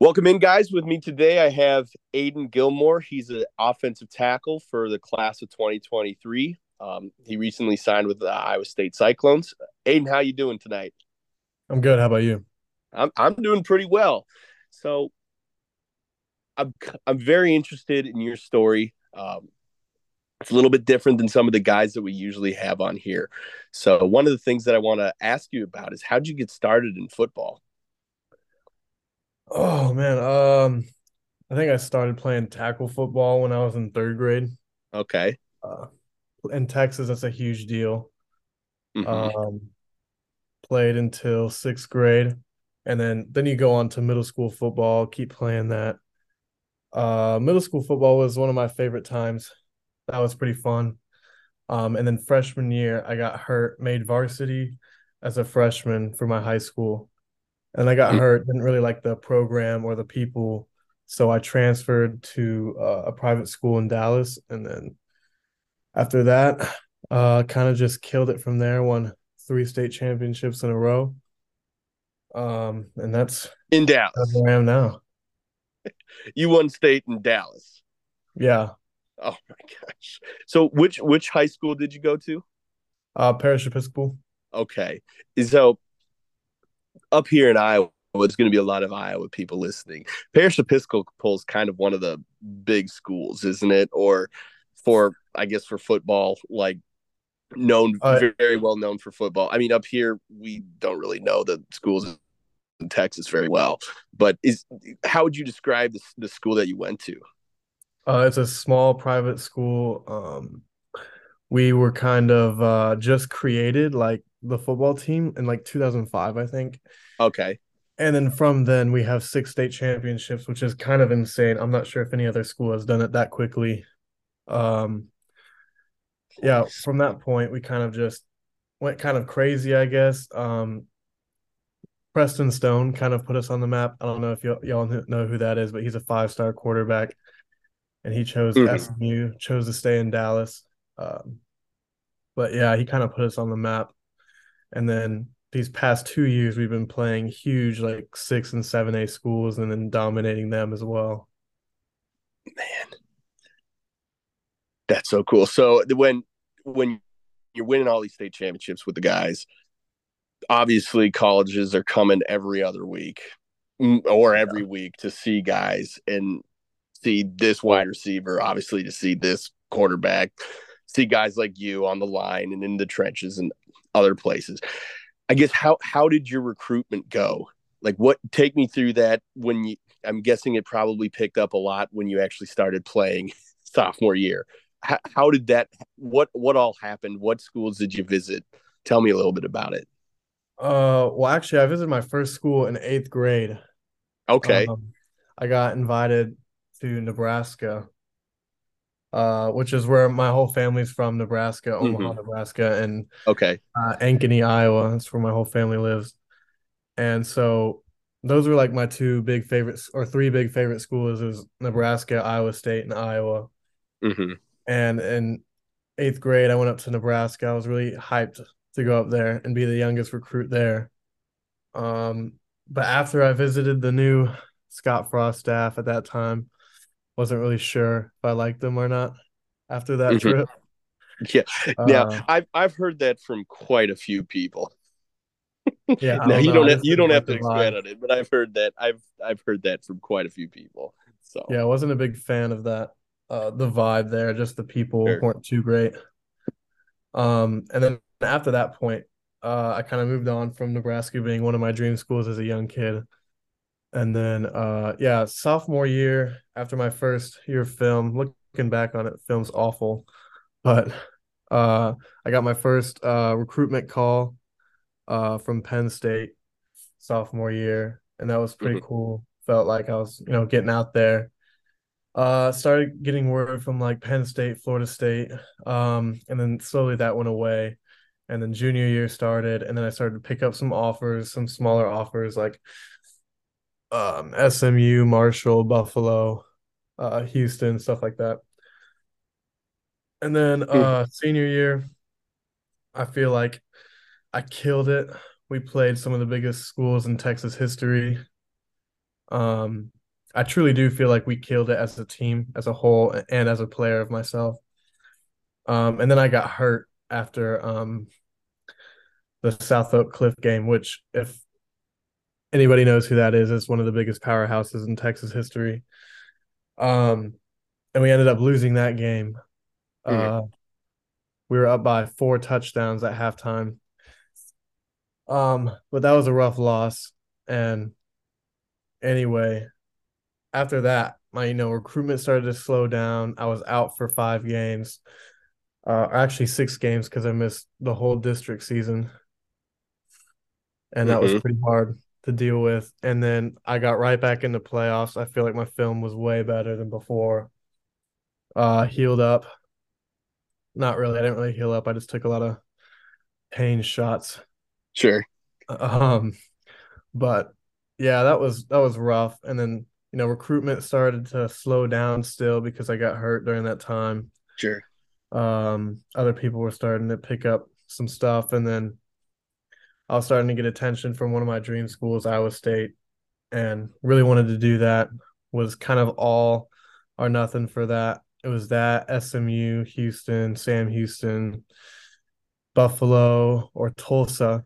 Welcome in, guys. With me today, I have Aidan Gilmore. He's an offensive tackle for the class of 2023. Um, he recently signed with the Iowa State Cyclones. Aidan, how you doing tonight? I'm good. How about you? I'm I'm doing pretty well. So, I'm I'm very interested in your story. Um, it's a little bit different than some of the guys that we usually have on here. So, one of the things that I want to ask you about is how'd you get started in football? Oh man, um, I think I started playing tackle football when I was in third grade. Okay. Uh, in Texas, that's a huge deal. Mhm. Um, played until sixth grade, and then then you go on to middle school football. Keep playing that. Uh, middle school football was one of my favorite times. That was pretty fun. Um, and then freshman year, I got hurt, made varsity as a freshman for my high school, and I got hurt. Didn't really like the program or the people, so I transferred to uh, a private school in Dallas, and then after that, uh, kind of just killed it from there. Won three state championships in a row. Um, and that's In Dallas. that's where I am now. You won state in Dallas. Yeah. Oh my gosh. So which which high school did you go to? Uh, Parish Episcopal. Okay. So up here in Iowa, there's going to be a lot of Iowa people listening. Parish Episcopal is kind of one of the big schools, isn't it? Or for I guess for football, like known Uh, very well known for football. I mean, up here we don't really know the schools in Texas very well. But is how would you describe the, the school that you went to? Uh, it's a small private school. Um, we were kind of uh just created like the football team in like 2005, I think. Okay. And then from then we have six state championships, which is kind of insane. I'm not sure if any other school has done it that quickly. Um, yeah, from that point we kind of just went kind of crazy, I guess. Um, Preston Stone kind of put us on the map. I don't know if y'all, y'all know who that is, but he's a five-star quarterback, and he chose Mhm. SMU, chose to stay in Dallas. Um, but yeah, he kind of put us on the map. And then these past two years, we've been playing huge, like six and seven A schools, and then dominating them as well. Man, that's so cool. So when when you're winning all these state championships with the guys, obviously colleges are coming every other week mm, or every week to see guys and see this wide receiver, obviously to see this quarterback, see guys like you on the line and in the trenches and other places. I guess how how did your recruitment go? Like what take me through that when you I'm guessing it probably picked up a lot when you actually started playing sophomore year. How, how did that what what all happened? What schools did you visit? Tell me a little bit about it. Uh, well, actually, I visited my first school in eighth grade. Okay. Um, I got invited to Nebraska, uh, which is where my whole family's from, Nebraska, Omaha, Nebraska, and Okay. uh, Ankeny, Iowa. That's where my whole family lives. And so those were like my two big favorites or three big favorite schools is Nebraska, Iowa State, and Iowa. hmm And in eighth grade, I went up to Nebraska. I was really hyped to go up there and be the youngest recruit there. Um, but after I visited the new Scott Frost staff at that time, wasn't really sure if I liked them or not after that Mhm. trip. Yeah. Now Uh, I've I've heard that from quite a few people. yeah, Now don't you know. don't have you don't have to expand on it, but I've heard that I've I've heard that from quite a few people. So Yeah, I wasn't a big fan of that. Uh, the vibe there, just the people Sure. weren't too great. Um, and then after that point, uh, I kind of moved on from Nebraska being one of my dream schools as a young kid. And then, uh, yeah, sophomore year, after my first year of film, looking back on it, film's awful, but uh, I got my first uh recruitment call uh from Penn State sophomore year, and that was pretty Mhm. cool. Felt like I was, you know, getting out there. Uh, started getting word from like Penn State, Florida State, um, and then slowly that went away. And then junior year started, and then I started to pick up some offers, some smaller offers like um SMU, Marshall, Buffalo, uh, Houston, stuff like that. And then uh senior year, I feel like I killed it. We played some of the biggest schools in Texas history. Um, I truly do feel like we killed it as a team, as a whole, and as a player of myself. Um, and then I got hurt after um, the South Oak Cliff game, which, if anybody knows who that is, it's one of the biggest powerhouses in Texas history. Um, and we ended up losing that game. Mm-hmm. Uh, we were up by four touchdowns at halftime. Um, but that was a rough loss. And anyway, after that, my you know recruitment started to slow down. I was out for five games, uh, actually six games because I missed the whole district season, and that mm-hmm. was pretty hard to deal with. And then I got right back into playoffs. I feel like my film was way better than before. Uh, healed up. Not really. I didn't really heal up. I just took a lot of pain shots. Sure. Um, but yeah, that was that was rough. And then you know recruitment started to slow down still because I got hurt during that time. Sure. Um, other people were starting to pick up some stuff, and then I was starting to get attention from one of my dream schools, Iowa State, and really wanted to do that. Was kind of all or nothing for that. It was that SMU, Houston, Sam Houston, Buffalo, or Tulsa.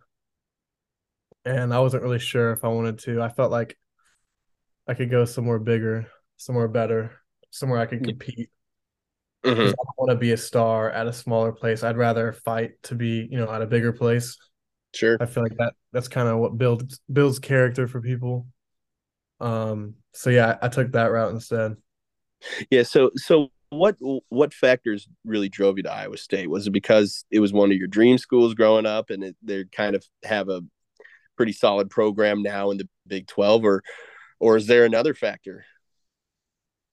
And I wasn't really sure if I wanted to. I felt like I could go somewhere bigger, somewhere better, somewhere I could mm. compete. Mm-hmm. I don't want to be a star at a smaller place. I'd rather fight to be, you know, at a bigger place. Sure. I feel like that that's kind of what builds builds character for people. Um so yeah, I took that route instead. Yeah, so so what what factors really drove you to Iowa State? Was it because it was one of your dream schools growing up and it, they kind of have a pretty solid program now in the Big 12 or or is there another factor?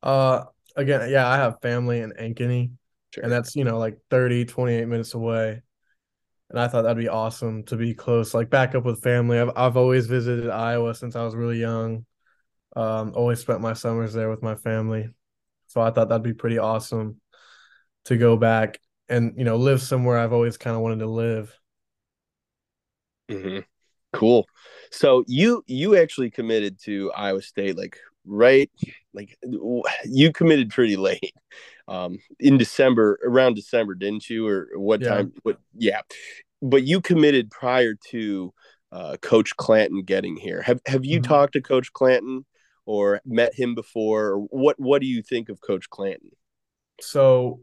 Uh, again, yeah, I have family in Ankeny, sure. and that's you know like 30, 28 minutes away. And I thought that'd be awesome to be close, like back up with family. I've I've always visited Iowa since I was really young. Um, always spent my summers there with my family, so I thought that'd be pretty awesome to go back and you know live somewhere I've always kind of wanted to live. Mm-hmm. Cool. So you you actually committed to Iowa State like right like you committed pretty late um in December around December didn't you or what yeah. time what yeah but you committed prior to uh, coach Clanton getting here have have you mm-hmm. talked to coach Clanton or met him before or what what do you think of coach Clanton so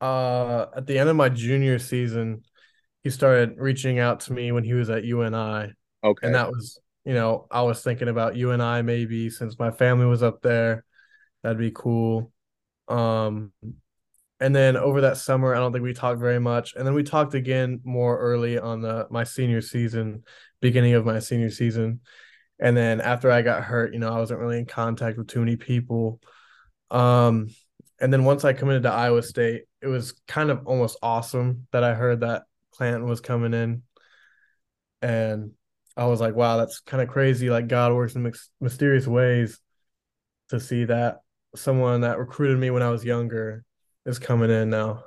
uh at the end of my junior season he started reaching out to me when he was at UNI Okay. And that was, you know, I was thinking about UNI maybe since my family was up there. That'd be cool. Um and then over that summer, I don't think we talked very much. And then we talked again more early on the my senior season, beginning of my senior season. And then after I got hurt, you know, I wasn't really in contact with too many people. Um, and then once I committed to Iowa State, it was kind of almost awesome that I heard that Clanton was coming in. And I was like, wow, that's kind of crazy. Like God works in mysterious ways to see that someone that recruited me when I was younger is coming in now.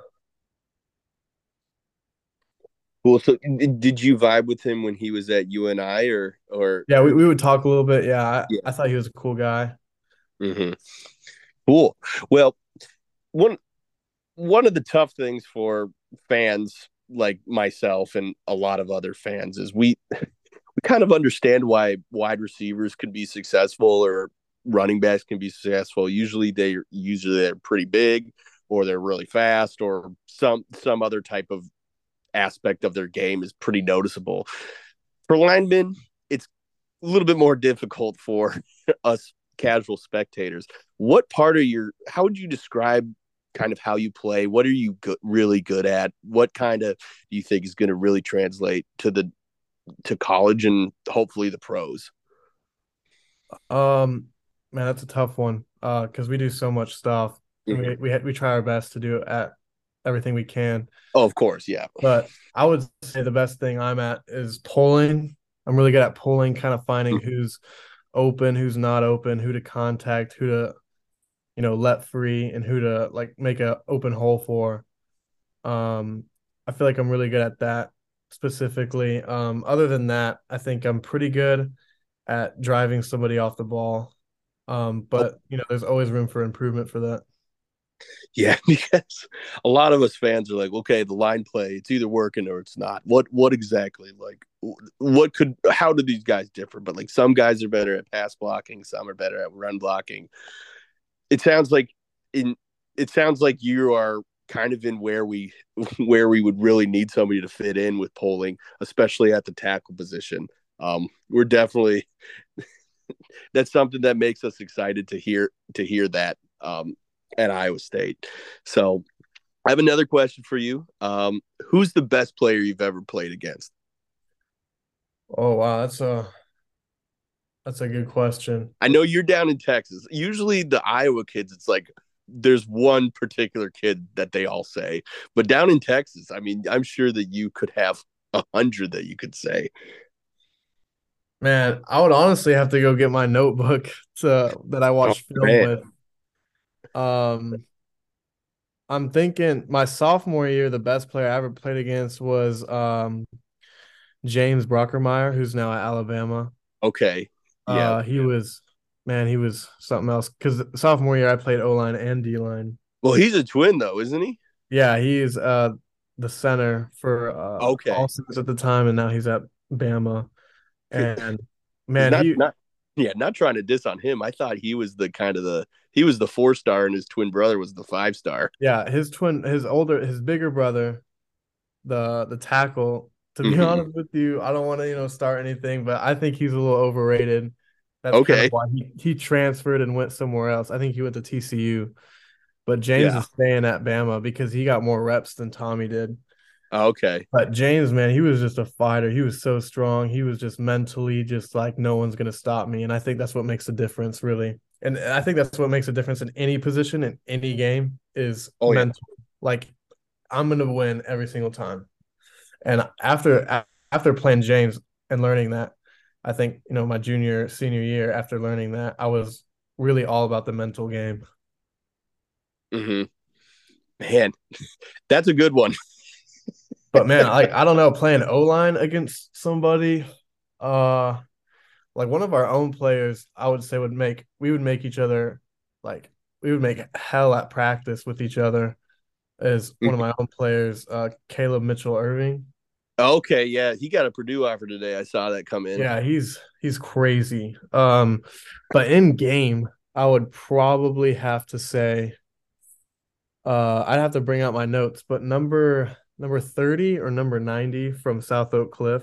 Cool. So, did you vibe with him when he was at UNI, or or? Yeah, we, we would talk a little bit. Yeah, I, yeah. I thought he was a cool guy. Mm-hmm. Cool. Well, one one of the tough things for fans like myself and a lot of other fans is we we kind of understand why wide receivers can be successful or running backs can be successful. Usually they usually they're pretty big or they're really fast or some some other type of aspect of their game is pretty noticeable. For linemen, it's a little bit more difficult for us casual spectators. What part of your how would you describe kind of how you play? What are you go- really good at? What kind of do you think is going to really translate to the to college and hopefully the pros? Um, man, that's a tough one. Uh, because we do so much stuff. Mm-hmm. We we we try our best to do at everything we can. Oh, of course, yeah. But I would say the best thing I'm at is pulling. I'm really good at pulling, kind of finding mm-hmm. who's open, who's not open, who to contact, who to, you know, let free, and who to like make a open hole for. Um, I feel like I'm really good at that specifically. Um, other than that, I think I'm pretty good at driving somebody off the ball. Um, but you know, there's always room for improvement for that. Yeah, because a lot of us fans are like, okay, the line play, it's either working or it's not. What what exactly? Like what could how do these guys differ? But like some guys are better at pass blocking, some are better at run blocking. It sounds like in it sounds like you are kind of in where we where we would really need somebody to fit in with pulling, especially at the tackle position. Um, we're definitely that's something that makes us excited to hear to hear that um, at Iowa State. So I have another question for you. Um, who's the best player you've ever played against? Oh wow, that's a that's a good question. I know you're down in Texas. Usually the Iowa kids, it's like there's one particular kid that they all say. But down in Texas, I mean, I'm sure that you could have a hundred that you could say. Man, I would honestly have to go get my notebook to that I watched oh, film man. with. Um, I'm thinking my sophomore year, the best player I ever played against was um James Brockermeyer, who's now at Alabama. Okay. Yeah. Uh, he was man, he was something else. Because sophomore year I played O line and D line. Well, he's a twin though, isn't he? Yeah, he's uh the center for uh okay at the time, and now he's at Bama. And man, not, he, not yeah, not trying to diss on him. I thought he was the kind of the he was the four star, and his twin brother was the five star. Yeah, his twin, his older, his bigger brother, the the tackle. To be mm-hmm. honest with you, I don't want to you know start anything, but I think he's a little overrated. That's okay. Kind of why he, he transferred and went somewhere else. I think he went to TCU, but James yeah. is staying at Bama because he got more reps than Tommy did. Okay. But James, man, he was just a fighter. He was so strong. He was just mentally just like no one's gonna stop me. And I think that's what makes a difference, really. And I think that's what makes a difference in any position in any game is oh, mental. Yeah. Like I'm gonna win every single time. And after after playing James and learning that, I think, you know, my junior, senior year, after learning that, I was really all about the mental game. Mm-hmm. Man, that's a good one. But man, like I don't know, playing O line against somebody, uh, like one of our own players, I would say would make we would make each other like we would make hell at practice with each other. Is one of my own players, uh, Caleb Mitchell Irving. Okay, yeah, he got a Purdue offer today. I saw that come in. Yeah, he's he's crazy. Um, but in game, I would probably have to say, uh, I'd have to bring out my notes, but number number thirty or number ninety from South Oak Cliff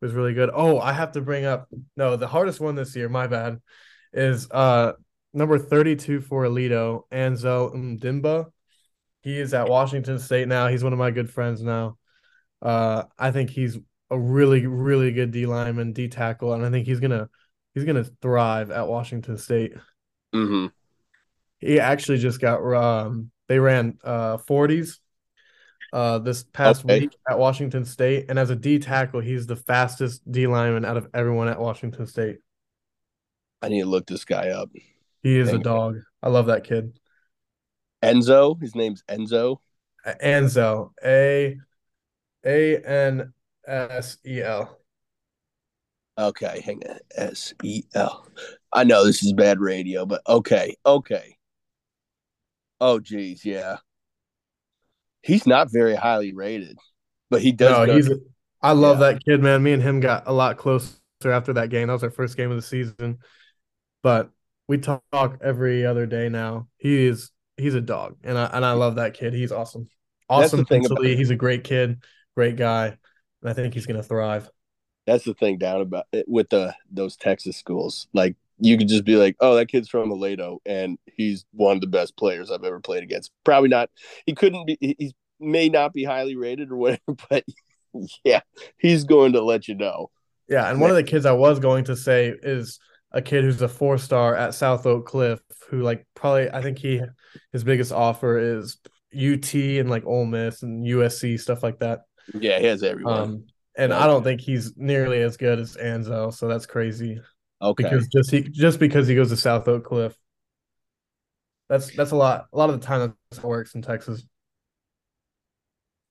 was really good. Oh, I have to bring up no, the hardest one this year. My bad. Is uh number thirty two for Aledo, Anzo Ndimba. He is at Washington State now. He's one of my good friends now. Uh, I think he's a really, really good D lineman, D tackle, and I think he's gonna he's gonna thrive at Washington State. Mm-hmm. He actually just got um they ran uh 40s uh this past okay. week at Washington State, and as a D tackle, he's the fastest D lineman out of everyone at Washington State. I need to look this guy up. He is Dang a dog. I love that kid. Enzo, his name's Enzo. Enzo, A a N S E L. Okay, hang on. S E L. I know this is bad radio, but okay, okay. Oh, geez, yeah. He's not very highly rated, but he does. No, he's. A, I love yeah. that kid, man. Me and him got a lot closer after that game. That was our first game of the season, but we talk every other day now. He is he's a dog, and I and I love that kid. He's awesome. Awesome mentally. He's a great kid great guy, and I think he's going to thrive. That's the thing down about it with the those Texas schools. Like you could just be like, "Oh, that kid's from Aledo, and he's one of the best players I've ever played against." Probably not. He couldn't be. He may not be highly rated or whatever, but yeah, he's going to let you know. Yeah, and one of the kids I was going to say is a kid who's a four star at South Oak Cliff, who like probably I think he his biggest offer is UT and like Ole Miss and USC stuff like that. Yeah, he has everyone. Um, and I don't think he's nearly as good as Anzo, so that's crazy. Okay. Because just he just because he goes to South Oak Cliff. That's that's a lot. A lot of the time that works in Texas.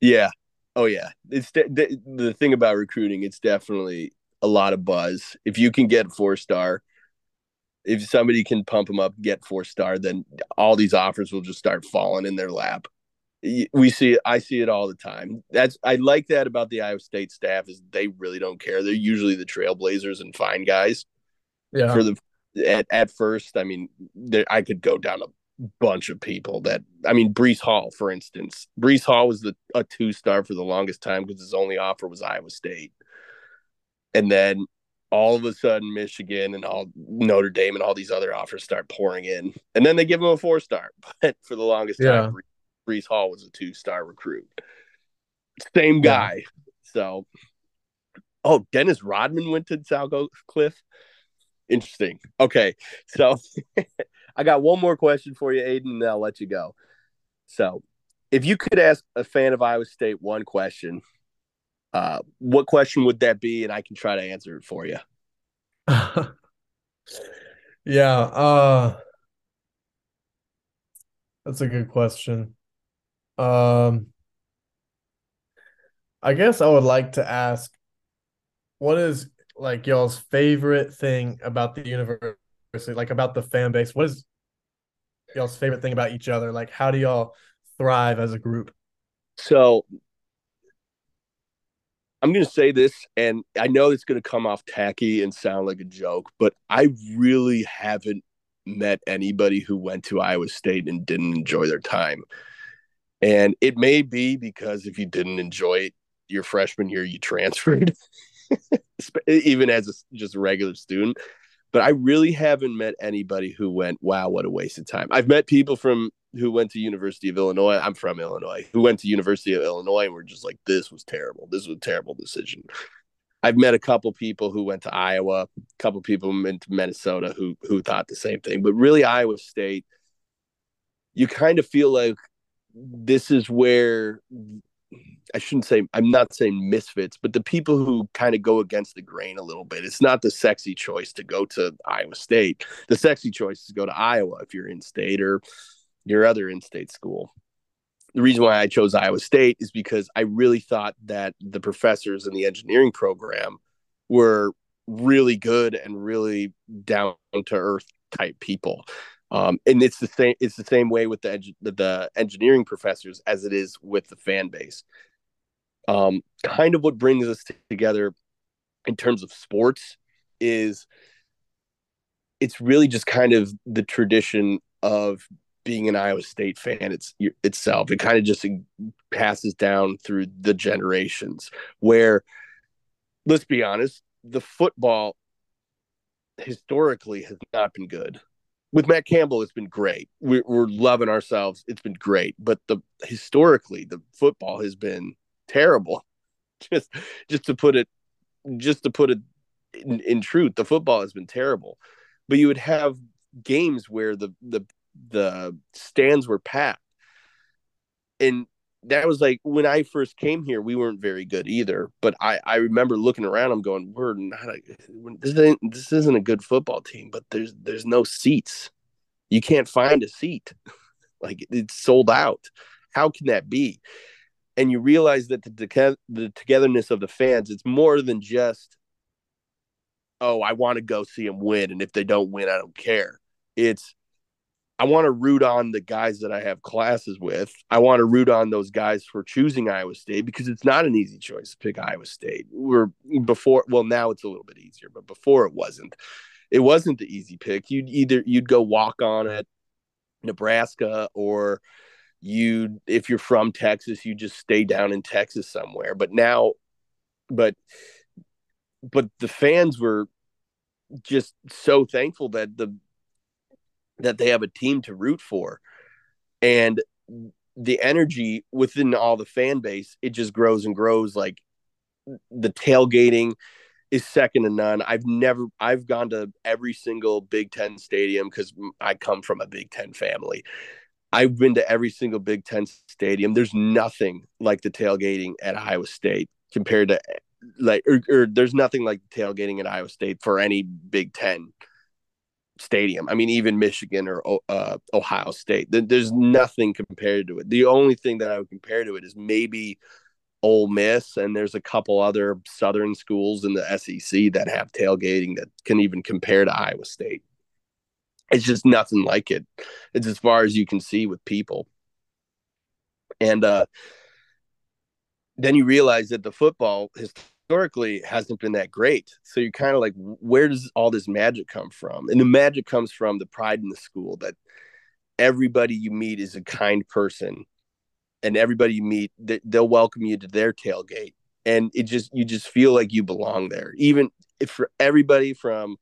Yeah. Oh yeah. It's de- de- the thing about recruiting. It's definitely a lot of buzz. If you can get four star, if somebody can pump them up, get four star, then all these offers will just start falling in their lap. We see. I see it all the time. That's I like that about the Iowa State staff is they really don't care. They're usually the trailblazers and fine guys. Yeah. For the at, at first, I mean, there, I could go down a bunch of people that I mean, Breece Hall, for instance. Breece Hall was the a two star for the longest time because his only offer was Iowa State. And then all of a sudden Michigan and all Notre Dame and all these other offers start pouring in. And then they give him a four star. But for the longest yeah. time, Breece Hall was a two star recruit. Same guy. Yeah. So oh, Dennis Rodman went to South Cliff. Interesting. Okay. So I got one more question for you, Aidan, and I'll let you go. So if you could ask a fan of Iowa State one question, uh, what question would that be? And I can try to answer it for you. yeah, uh, that's a good question. Um, I guess I would like to ask, what is like y'all's favorite thing about the university, like about the fan base? What is y'all's favorite thing about each other? Like, how do y'all thrive as a group? So I'm going to say this, and I know it's going to come off tacky and sound like a joke, but I really haven't met anybody who went to Iowa State and didn't enjoy their time. And it may be because if you didn't enjoy it your freshman year, you transferred, even as a, just a regular student. But I really haven't met anybody who went, wow, what a waste of time. I've met people from who went to University of Illinois. I'm from Illinois. Who went to University of Illinois and were just like, this was terrible. This was a terrible decision. I've met a couple people who went to Iowa, a couple people went to Minnesota who who thought the same thing. But really, Iowa State, you kind of feel like this is where I shouldn't say I'm not saying misfits, but the people who kind of go against the grain a little bit. It's not the sexy choice to go to Iowa State. The sexy choice is to go to Iowa if you're in state or your other in-state school. The reason why I chose Iowa State is because I really thought that the professors in the engineering program were really good and really down to earth type people. Um, and it's the same. It's the same way with the, the engineering professors as it is with the fan base. Um, kind of what brings us together in terms of sports is it's really just kind of the tradition of being an Iowa State fan it's itself. It kind of just passes down through the generations where let's be honest, the football historically has not been good. With Matt Campbell, it's been great. We're, we're loving ourselves. It's been great, but the historically the football has been terrible. Just just to put it, just to put it in, in truth, the football has been terrible. But you would have games where the the the stands were packed. And that was like when I first came here, we weren't very good either. But I, I remember looking around, I'm going, we're not a, this isn't this isn't a good football team, but there's there's no seats. You can't find a seat. like it's sold out. How can that be? And you realize that the the togetherness of the fans, it's more than just, oh, I want to go see them win, and if they don't win, I don't care. It's I want to root on the guys that I have classes with. I want to root on those guys for choosing Iowa State because it's not an easy choice to pick Iowa State. We're before, well, now it's a little bit easier, but before it wasn't. It wasn't the easy pick. You'd either you'd go walk on at Nebraska or you if you're from Texas, you just stay down in Texas somewhere. But now, but but the fans were just so thankful that the that they have a team to root for. And the energy within all the fan base, it just grows and grows. Like the tailgating is second to none. I've never, I've gone to every single Big Ten stadium because I come from a Big Ten family. I've been to every single Big Ten stadium. There's nothing like the tailgating at Iowa State compared to like, or, or there's nothing like tailgating at Iowa State for any Big Ten stadium. I mean, even Michigan or uh, Ohio State. There's nothing compared to it. The only thing that I would compare to it is maybe Ole Miss, and there's a couple other Southern schools in the SEC that have tailgating that can even compare to Iowa State. It's just nothing like it. It's as far as you can see with people. And uh, then you realize that the football historically hasn't been that great. So you're kind of like, where does all this magic come from? And the magic comes from the pride in the school that everybody you meet is a kind person and everybody you meet they'll welcome you to their tailgate and it just you just feel like you belong there even if for everybody from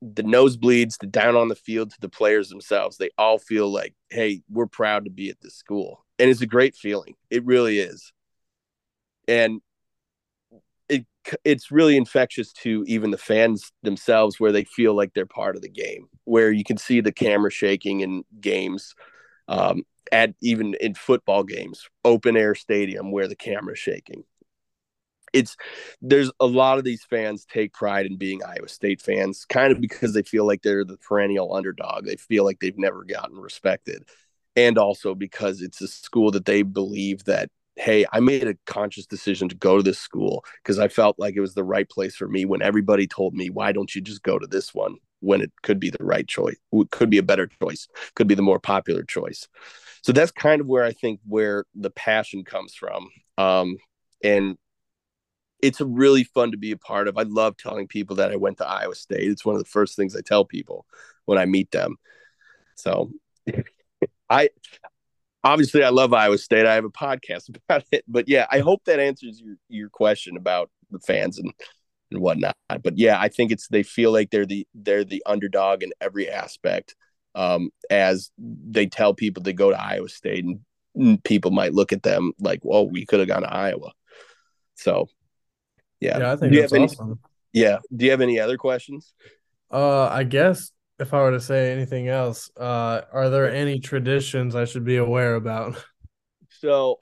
the nosebleeds to down on the field to the players themselves they all feel like hey we're proud to be at this school. And it's a great feeling. It really is. And it it's really infectious to even the fans themselves where they feel like they're part of the game where you can see the camera shaking in games um, at even in football games open air stadium where the camera's shaking it's there's a lot of these fans take pride in being Iowa State fans, kind of because they feel like they're the perennial underdog. They feel like they've never gotten respected, and also because it's a school that they believe that hey, I made a conscious decision to go to this school because I felt like it was the right place for me. When everybody told me, why don't you just go to this one when it could be the right choice, could be a better choice, could be the more popular choice. So that's kind of where I think where the passion comes from. Um, and it's really fun to be a part of. I love telling people that I went to Iowa State. It's one of the first things I tell people when I meet them. So I obviously I love Iowa State. I have a podcast about it. But yeah, I hope that answers your your question about the fans and and whatnot. But yeah, I think it's they feel like they're the they're the underdog in every aspect. Um, as they tell people to go to Iowa State and people might look at them like, well, we could have gone to Iowa. So yeah. Yeah, I think that's awesome. Any, yeah. Do you have any other questions? Uh, I guess if I were to say anything else, uh, are there any traditions I should be aware about? So,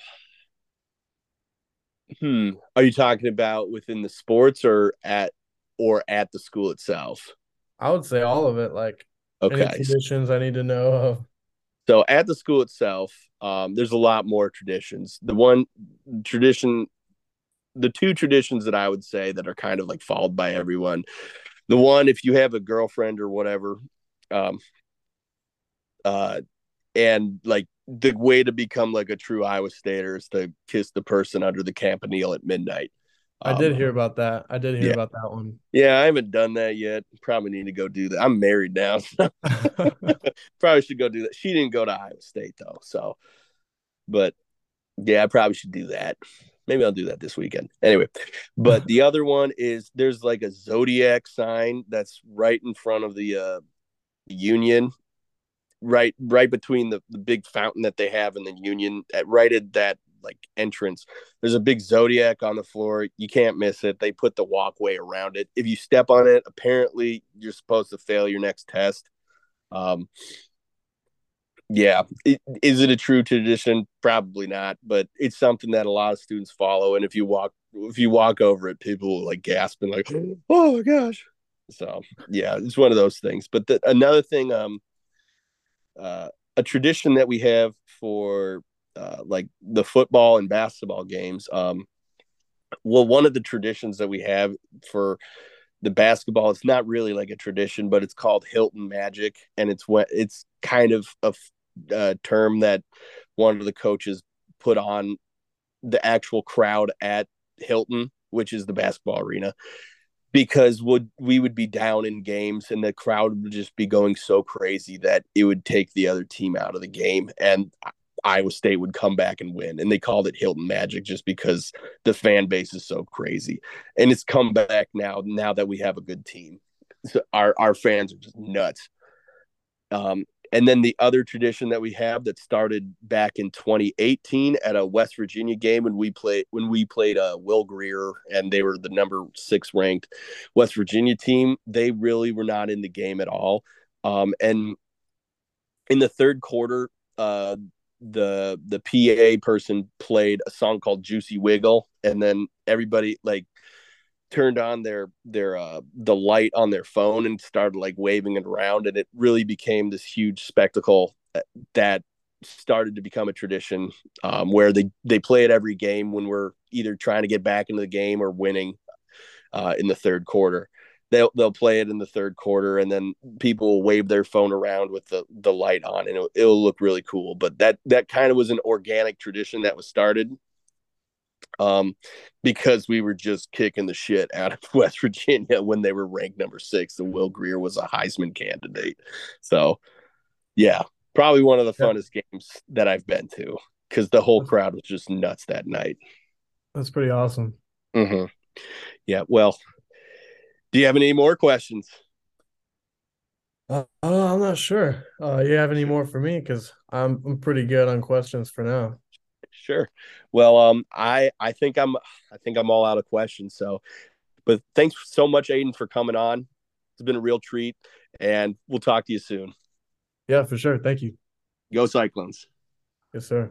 hmm, are you talking about within the sports or at or at the school itself? I would say all of it. Like, okay, traditions I need to know of. So at the school itself, um, there's a lot more traditions. The one tradition the two traditions that I would say that are kind of like followed by everyone. The one, if you have a girlfriend or whatever, um, uh, and like the way to become like a true Iowa Stater is to kiss the person under the campanile at midnight. I did um, hear about that. I did hear yeah. about that one. Yeah, I haven't done that yet. Probably need to go do that. I'm married now. So probably should go do that. She didn't go to Iowa State though, so but yeah, I probably should do that. Maybe I'll do that this weekend. Anyway, but the other one is there's like a zodiac sign that's right in front of the uh, Union, right right between the the big fountain that they have in the Union, at, right at that like entrance. There's a big zodiac on the floor. You can't miss it. They put the walkway around it. If you step on it, apparently you're supposed to fail your next test. Um, yeah. Is it a true tradition? Probably not but it's something that a lot of students follow and if you walk if you walk over it people like gasp and like oh my gosh. So yeah it's one of those things but the, another thing um uh, a tradition that we have for uh, like the football and basketball games um well one of the traditions that we have for the basketball it's not really like a tradition but it's called hilton magic and it's what it's kind of a uh, term that one of the coaches put on the actual crowd at Hilton, which is the basketball arena, because would we would be down in games and the crowd would just be going so crazy that it would take the other team out of the game and Iowa State would come back and win. And they called it Hilton Magic just because the fan base is so crazy. And it's come back now, now that we have a good team. So our, our fans are just nuts. Um, and then the other tradition that we have that started back in 2018 at a West Virginia game when we played when we played uh, Will Grier and they were the number six ranked West Virginia team. They really were not in the game at all. Um, and in the third quarter, uh, the the PA person played a song called Juicy Wiggle, and then everybody like turned on their their uh the light on their phone and started like waving it around and it really became this huge spectacle uh, that started to become a tradition um, where they they play it every game when we're either trying to get back into the game or winning uh, in the third quarter they'll they'll play it in the third quarter, and then people will wave their phone around with the the light on, and it'll, it'll look really cool. But that that kind of was an organic tradition that was started um, because we were just kicking the shit out of West Virginia when they were ranked number six, and Will Grier was a Heisman candidate. So, yeah, probably one of the funnest yeah. games that I've been to because the whole crowd was just nuts that night. That's pretty awesome. Mm-hmm. Yeah. Well, do you have any more questions? Uh, uh, I'm not sure. Uh, you have any more for me? Because I'm I'm pretty good on questions for now. Sure. Well, um, I I think I'm I think I'm all out of questions. So, but thanks so much, Aidan, for coming on. It's been a real treat, and we'll talk to you soon. Yeah, for sure. Thank you. Go Cyclones. Yes, sir.